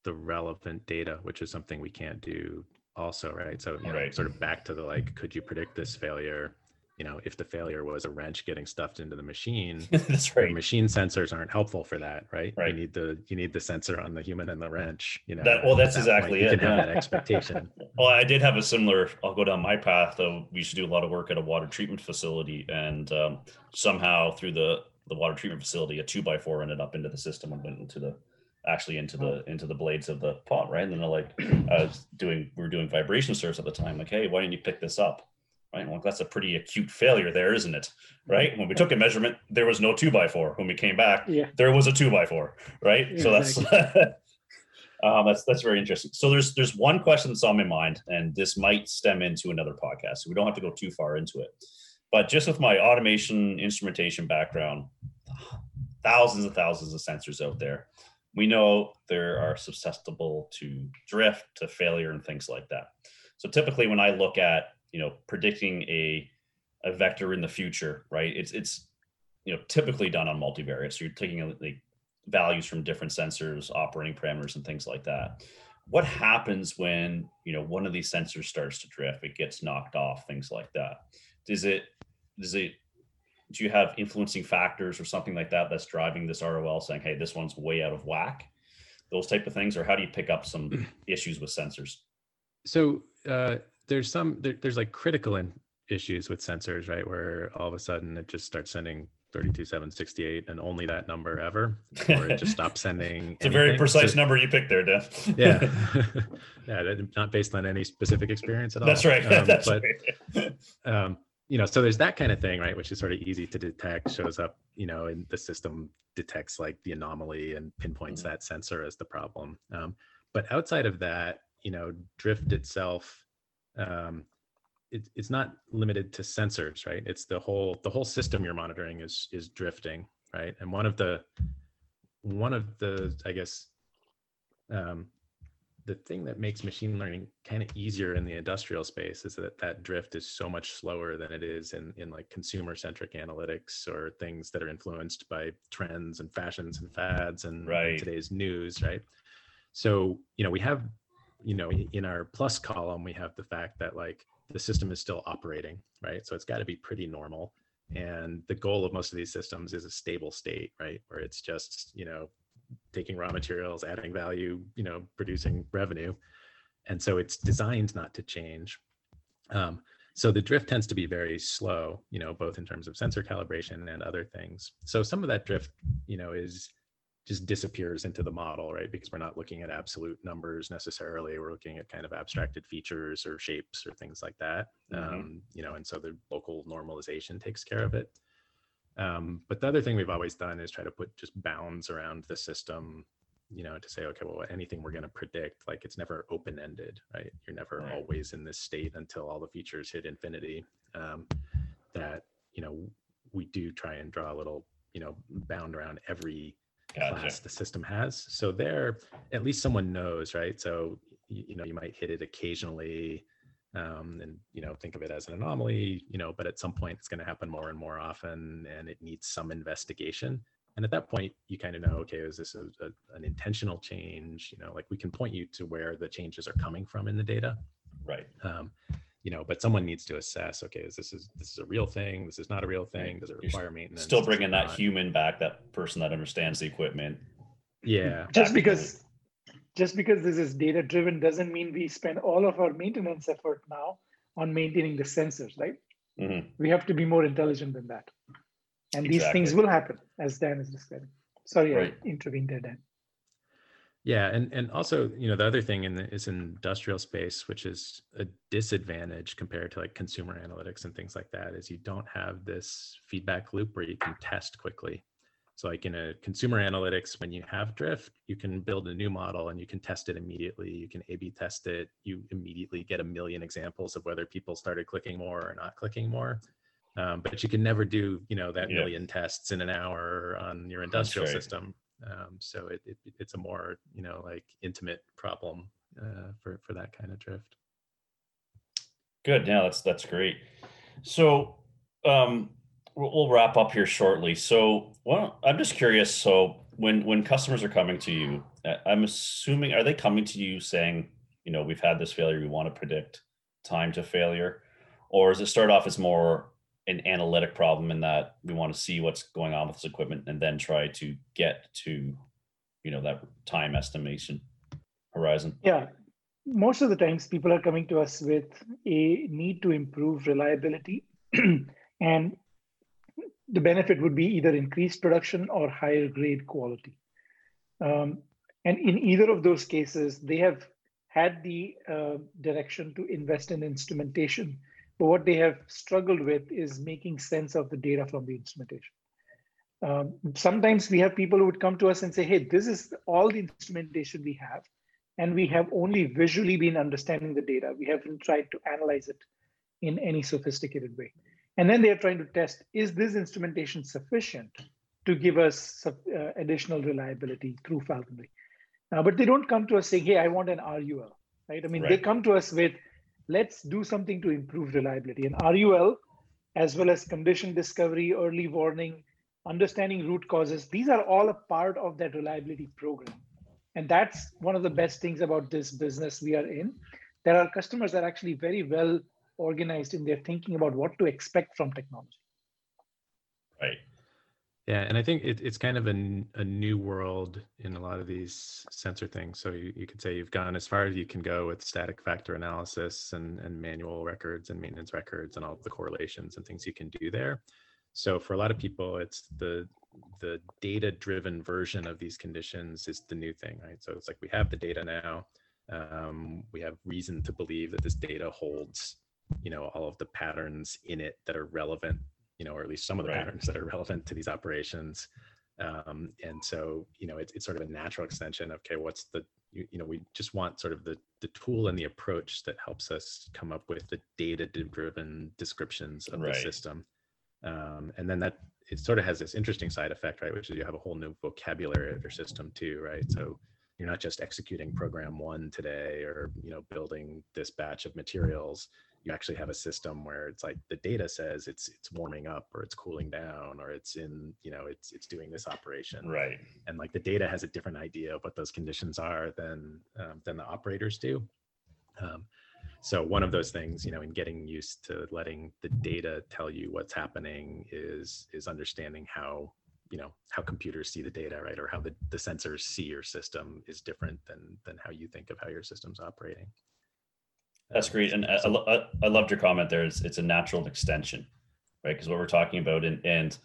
S3: the relevant data which is something we can't do also right so you know,
S1: Right.
S3: sort of back to the like could you predict this failure you know if the failure was a wrench getting stuffed into the machine
S1: that's
S3: the
S1: right.
S3: machine sensors aren't helpful for that right?
S1: Right.
S3: you need the you need the sensor on the human and the wrench you know
S1: That- well, that's
S3: that point,
S1: exactly
S3: you
S1: it,
S3: can have that expectation.
S1: Well i did have a similar i'll go down my path though. We used to do a lot of work at a water treatment facility and um, somehow through the the water treatment facility a two by four ended up into the system and went into the actually into the into the blades of the pot right? And then they're like i was doing we were doing vibration surveys at the time like hey why didn't you pick this up right well that's a pretty acute failure there isn't it right when we took a measurement there was no two by four when we came back
S2: yeah
S1: there was a two by four, right? So that's um, that's that's very interesting. So there's there's one question that's on my mind, and this might stem into another podcast. So we don't have to go too far into it. But just with my automation instrumentation background, thousands and thousands of sensors out there, we know there are susceptible to drift, to failure, and things like that. So typically, when I look at you know predicting a a vector in the future, right? It's it's you know typically done on multivariate. So you're taking like values from different sensors, operating parameters, and things like that. What happens when you know one of these sensors starts to drift? It gets knocked off, things like that. Does it does it do you have influencing factors or something like that that's driving this RUL saying, hey, this one's way out of whack? Those type of things, or how do you pick up some issues with sensors?
S3: so uh, there's some there, there's like critical in, issues with sensors, right? Where all of a sudden it just starts sending 32768 and only that number ever, or it just stops sending.
S1: it's a very precise so, number you picked there, Dan.
S3: yeah, yeah, not based on any specific experience at all.
S1: That's right. Um, That's
S3: but, right. um, you know, so there's that kind of thing, right? Which is sort of easy to detect, shows up, you know, and the system detects like the anomaly and pinpoints mm-hmm. that sensor as the problem. Um, but outside of that, you know, drift itself, um, it, it's not limited to sensors, right? It's the whole the whole system you're monitoring is is drifting, right? And one of the one of the I guess um, the thing that makes machine learning kind of easier in the industrial space is that that drift is so much slower than it is in in like consumer centric analytics or things that are influenced by trends and fashions and fads and
S1: right.
S3: today's news, right? So you know we have you know in our plus column we have the fact that like the system is still operating, right? So it's got to be pretty normal. And the goal of most of these systems is a stable state, right? Where it's just, you know, taking raw materials, adding value, you know, producing revenue. And so it's designed not to change. Um, so the drift tends to be very slow, you know, both in terms of sensor calibration and other things. So some of that drift, you know, is just disappears into the model, right? Because we're not looking at absolute numbers necessarily. We're looking at kind of abstracted features or shapes or things like that. Mm-hmm. Um, you know, and so the local normalization takes care of it. Um, but the other thing we've always done is try to put just bounds around the system, you know, to say, okay, well, anything we're going to predict, like it's never open ended, right? You're never right. always in this state until all the features hit infinity. Um, that, you know, we do try and draw a little, you know, bound around every gotcha. class the system has. So there, at least someone knows, right? So you, you know, you might hit it occasionally, um, and you know, think of it as an anomaly, you know, but at some point it's going to happen more and more often, and it needs some investigation. And at that point, you kind of know, okay, is this a, a, an intentional change? You know, like we can point you to where the changes are coming from in the data.
S1: Right.
S3: Um, you know but someone needs to assess okay is this is this is a real thing this is not a real thing does it require You're maintenance
S1: still bringing that human back that person that understands the equipment.
S3: Yeah.
S2: Just because just because this is data driven doesn't mean we spend all of our maintenance effort now on maintaining the sensors right? Mm-hmm. we have to be more intelligent than that. And exactly. these things will happen as dan is describing. Sorry right. i intervened there dan
S3: yeah, and and also, you know, the other thing in the, is industrial space, which is a disadvantage compared to like consumer analytics and things like that, is you don't have this feedback loop where you can test quickly. So, like in a consumer analytics, when you have drift, you can build a new model and you can test it immediately. You can A/B test it. You immediately get a million examples of whether people started clicking more or not clicking more. Um, but you can never do, you know, that yeah. million tests in an hour on your industrial right. system um, so it, it, it's a more you know like intimate problem uh, for for that kind of drift.
S1: Good. Yeah, that's that's great. So um, we'll, we'll wrap up here shortly. So well, I'm just curious. So when when customers are coming to you, I'm assuming are they coming to you saying, you know, we've had this failure, we want to predict time to failure, or does it start off as more an analytic problem in that we want to see what's going on with this equipment and then try to get to you know that time estimation horizon.
S2: Yeah. Most of the times people are coming to us with a need to improve reliability. And the benefit would be either increased production or higher grade quality. Um, and in either of those cases they have had the uh, direction to invest in instrumentation but what they have struggled with is making sense of the data from the instrumentation. Um, sometimes we have people who would come to us and say, hey, this is all the instrumentation we have, and we have only visually been understanding the data. We haven't tried to analyze it in any sophisticated way. And then they are trying to test, is this instrumentation sufficient to give us uh, additional reliability through falkonry? Uh, but they don't come to us saying, hey, I want an RUL, right? I mean, right. they come to us with, let's do something to improve reliability. And RUL, as well as condition discovery, early warning, understanding root causes, these are all a part of that reliability program. And that's one of the best things about this business we are in. There are customers that are actually very well organized in their thinking about what to expect from technology.
S1: Right.
S3: Yeah, and I think it, it's kind of a, a new world in a lot of these sensor things. So you, you could say you've gone as far as you can go with static factor analysis and, and manual records and maintenance records and all the correlations and things you can do there. So for a lot of people, it's the the data driven version of these conditions is the new thing, right? So it's like we have the data now. Um, we have reason to believe that this data holds, you know, all of the patterns in it that are relevant you know, or at least some of the right. patterns that are relevant to these operations. Um, and so, you know, it's, it's sort of a natural extension of, okay, what's the, you, you know, we just want sort of the, the tool and the approach that helps us come up with the data driven descriptions of right. the system. Um, and then that it sort of has this interesting side effect, right? Which is you have a whole new vocabulary of your system too, right? So you're not just executing program one today or, you know, building this batch of materials you actually have a system where it's like the data says it's it's warming up or it's cooling down or it's in you know it's it's doing this operation.
S1: Right.
S3: And like the data has a different idea of what those conditions are than um, than the operators do. Um, so one of those things you know in getting used to letting the data tell you what's happening is is understanding how you know how computers see the data right? Or how the, the sensors see your system is different than than how you think of how your system's operating
S1: that's great, and I, I, I loved your comment there. It's, it's a natural extension, right? Because what we're talking about, and, and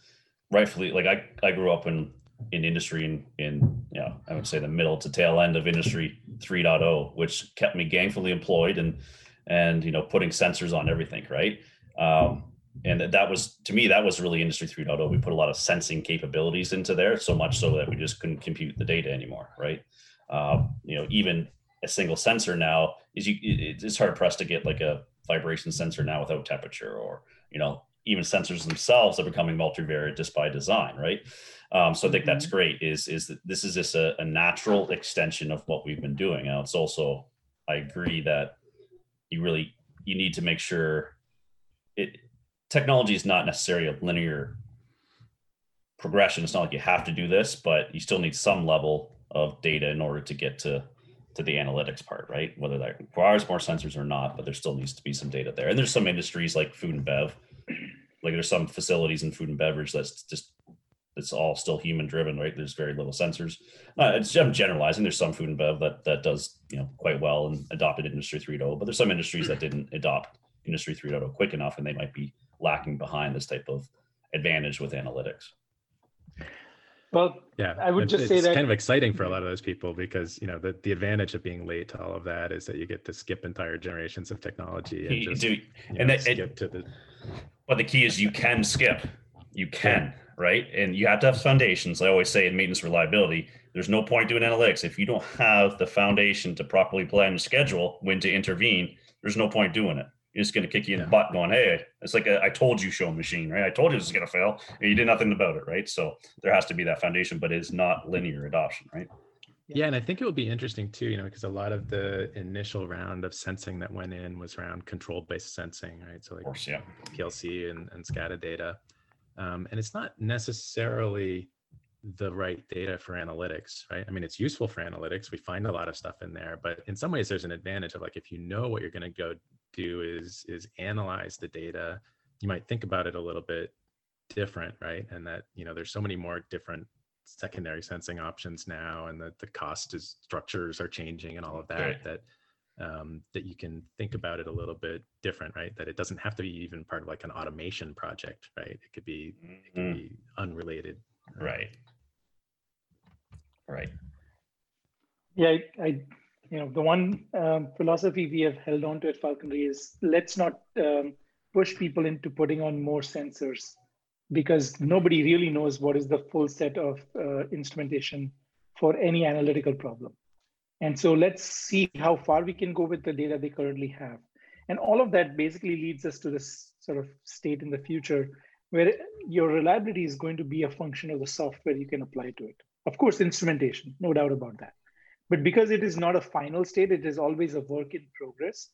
S1: rightfully, like I, I grew up in in industry in in you know I would say the middle to tail end of industry 3.0, which kept me gainfully employed and and you know putting sensors on everything, right? Um, and that was to me that was really industry 3.0 we put a lot of sensing capabilities into there so much so that we just couldn't compute the data anymore right um, you know even a single sensor now is you it's hard pressed to get like a vibration sensor now without temperature or you know even sensors themselves are becoming multivariate just by design right? Um, so i think that's mm-hmm. great is is that this is just a, a, natural extension of what we've been doing. And it's also i agree that you really you need to make sure it technology is not necessarily a linear progression. It's not like you have to do this but you still need some level of data in order to get to to the analytics part, right? Whether that requires more sensors or not, but there still needs to be some data there. And there's some industries like food and bev, like there's some facilities in food and beverage that's just it's all still human driven, right? There's very little sensors. Uh, I'm generalizing. There's some food and bev that that does you know quite well and adopted Industry 3.0, but there's some industries that didn't adopt Industry 3.0 quick enough, and they might be lacking behind this type of advantage with analytics.
S2: Well, yeah, I would just say that
S3: kind of exciting for a lot of those people because you know the, the advantage of being late to all of that is that you get to skip entire generations of technology and just do, and know, that, skip it, to the.
S1: But the key is you can skip, you can yeah. right, and you have to have foundations. I always say in maintenance reliability, there's no point doing analytics if you don't have the foundation to properly plan and schedule when to intervene. There's no point doing it it's going to kick you in yeah. the butt going, hey, it's like a, I told you show machine, right? I told you this is going to fail and you did nothing about it, right? So there has to be that foundation, but it's not linear adoption, right?
S3: Yeah, and I think it will be interesting too, you know, because a lot of the initial round of sensing that went in was around controlled based sensing, right? So like
S1: course, yeah.
S3: PLC and, and SCADA data. Um, and it's not necessarily the right data for analytics, right? I mean, it's useful for analytics. We find a lot of stuff in there, but in some ways, there's an advantage of like if you know what you're going to go do is is analyze the data, you might think about it a little bit different, right? And that you know, there's so many more different secondary sensing options now, and that the cost is structures are changing and all of that. Right. That um, that you can think about it a little bit different, right? That it doesn't have to be even part of like an automation project, right? It could be, it could mm-hmm. be unrelated.
S1: Right. Right.
S2: Yeah, I, I, you know, the one um, philosophy we have held on to at Falkonry is let's not um, push people into putting on more sensors because nobody really knows what is the full set of uh, instrumentation for any analytical problem. And so let's see how far we can go with the data they currently have. And all of that basically leads us to this sort of state in the future where your reliability is going to be a function of the software you can apply to it. Of course, instrumentation, no doubt about that. But because it is not a final state, it is always a work in progress.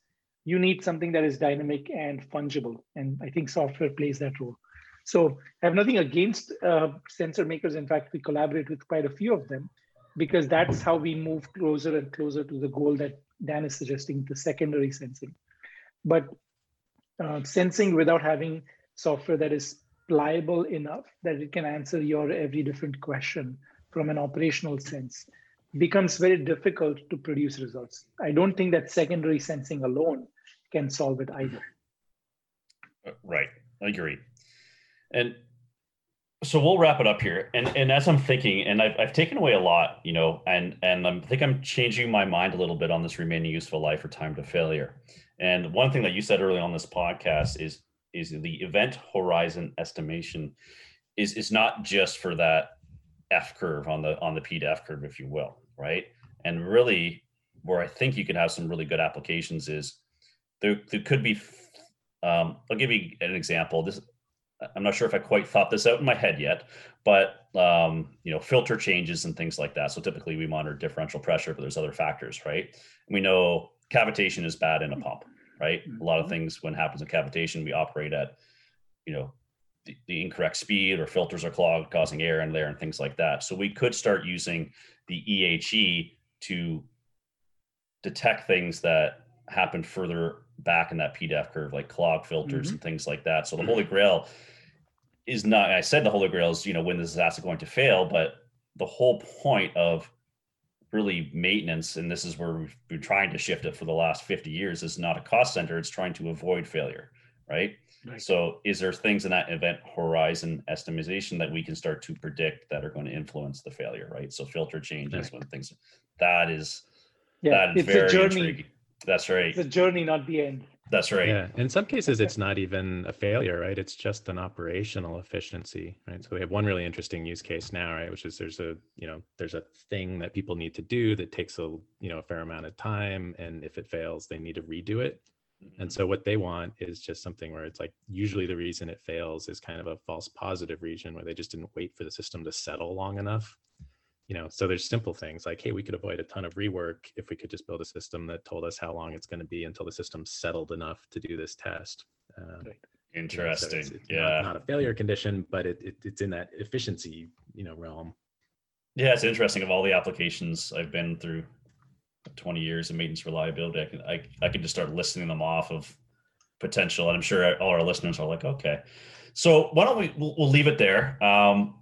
S2: You need something that is dynamic and fungible. And I think software plays that role. So I have nothing against uh, sensor makers. In fact, we collaborate with quite a few of them because that's how we move closer and closer to the goal that Dan is suggesting, the secondary sensing. But uh, sensing without having software that is pliable enough that it can answer your every different question from an operational sense becomes very difficult to produce results. I don't think that secondary sensing alone can solve it either.
S1: Right. I agree. And so we'll wrap it up here. And and as I'm thinking, and I've, I've taken away a lot, you know, and and I think I'm changing my mind a little bit on this remaining useful life or time to failure. And one thing that you said early on this podcast is is the event horizon estimation is is not just for that F curve on the on the P to F curve, if you will, right? And really, where I think you can have some really good applications is there there could be. Um, I'll give you an example. This I'm not sure if I quite thought this out in my head yet, but um, you know, filter changes and things like that. So typically we monitor differential pressure, but there's other factors, right? We know cavitation is bad in a pump, right? A lot of mm-hmm. things when happens in cavitation, we operate at, you know, the, the, incorrect speed or filters are clogged, causing air in there and things like that. So we could start using the EHE to detect things that happen further back in that PDF curve, like clog filters mm-hmm. and things like that. So the Holy Grail is not i said the holy grail is you know when this is asset going to fail but the whole point of really maintenance and this is where we've been trying to shift it for the last 50 years is not a cost center it's trying to avoid failure right, right. so is there things in that event horizon estimation that we can start to predict that are going to influence the failure right so filter changes right. when things that is
S2: yeah
S1: that is
S2: it's very a journey
S1: intriguing. that's right
S2: it's a journey not the end
S1: that's right.
S3: Yeah. In some cases, it's not even a failure, right? It's just an operational efficiency, right? So we have one really interesting use case now, right? Which is there's a, you know, there's a thing that people need to do that takes a, you know, a fair amount of time. And if it fails, they need to redo it. And so what they want is just something where it's like usually the reason it fails is kind of a false positive region where they just didn't wait for the system to settle long enough. You know so there's simple things like hey we could avoid a ton of rework if we could just build a system that told us how long it's going to be until the system's settled enough to do this test.
S1: Um, interesting
S3: know, so it's, it's
S1: yeah.
S3: not, not, a failure condition but it, it, it's in that efficiency you know realm.
S1: Yeah it's interesting of all the applications i've been through 20 years of maintenance reliability i can i, I can just start listing them off of potential and i'm sure all our listeners are like okay so why don't we we'll, we'll leave it there um,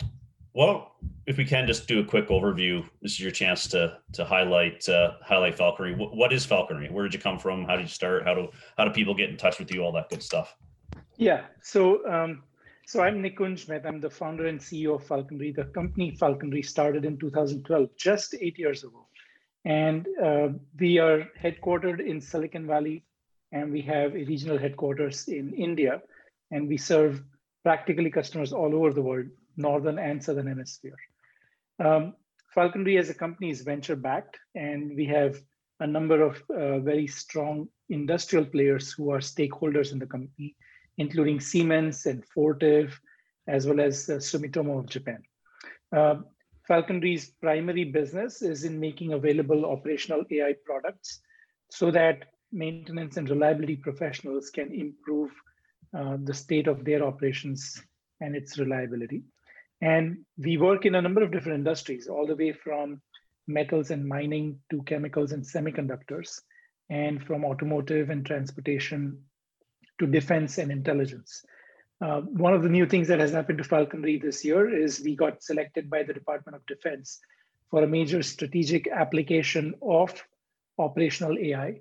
S1: well, if we can just do a quick overview, this is your chance to to highlight uh, highlight falkonry. what, what is falkonry? Where did you come from? How did you start? How do how do people get in touch with you? All that good stuff.
S2: Yeah. So um, so I'm Nikunj Mehta. I'm the founder and CEO of Falkonry. The company Falkonry started in 2012, just eight years ago, and uh, we are headquartered in Silicon Valley, and we have a regional headquarters in India, and we serve practically customers all over the world northern and southern hemisphere. Um, Falkonry as a company is venture backed, and we have a number of uh, very strong industrial players who are stakeholders in the company, including Siemens and Fortive, as well as uh, Sumitomo of Japan. Uh, Falkonry's primary business is in making available operational AI products so that maintenance and reliability professionals can improve uh, the state of their operations and its reliability. And we work in a number of different industries, all the way from metals and mining to chemicals and semiconductors, and from automotive and transportation to defense and intelligence. Uh, one of the new things that has happened to Falkonry this year is we got selected by the Department of Defense for a major strategic application of operational AI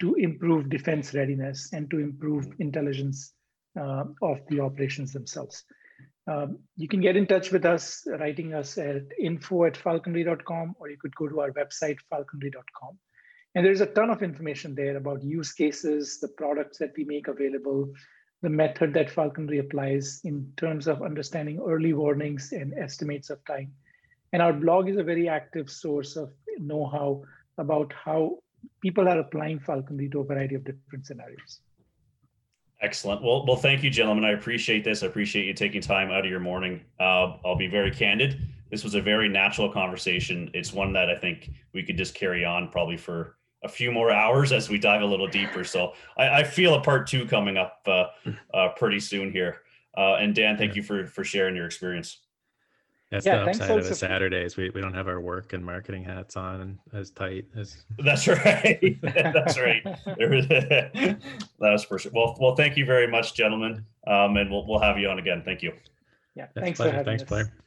S2: to improve defense readiness and to improve intelligence uh, of the operations themselves. Um, you can get in touch with us writing us at info at falkonry.com or you could go to our website falkonry.com and there's a ton of information there about use cases the products that we make available the method that falkonry applies in terms of understanding early warnings and estimates of time and our blog is a very active source of know-how about how people are applying falkonry to a variety of different scenarios
S1: Excellent. Well, well, thank you, gentlemen. I appreciate this. I appreciate you taking time out of your morning. Uh, I'll be very candid. This was a very natural conversation. It's one that I think we could just carry on probably for a few more hours as we dive a little deeper. So I, I feel a part two coming up uh, uh, pretty soon here. Uh, and Dan, thank you for for sharing your experience.
S3: That's
S2: Yeah,
S3: the upside of
S2: also
S3: the
S2: for-
S3: Saturdays. We, we don't have our work and marketing hats on as tight as
S1: That's right. That's right. That was for sure. Well, well, thank you very much, gentlemen, um, and we'll we'll have you on again. Thank you.
S2: Yeah,
S3: That's
S2: thanks for
S3: pleasure.
S2: having
S3: Thanks,
S2: us.
S3: Blair.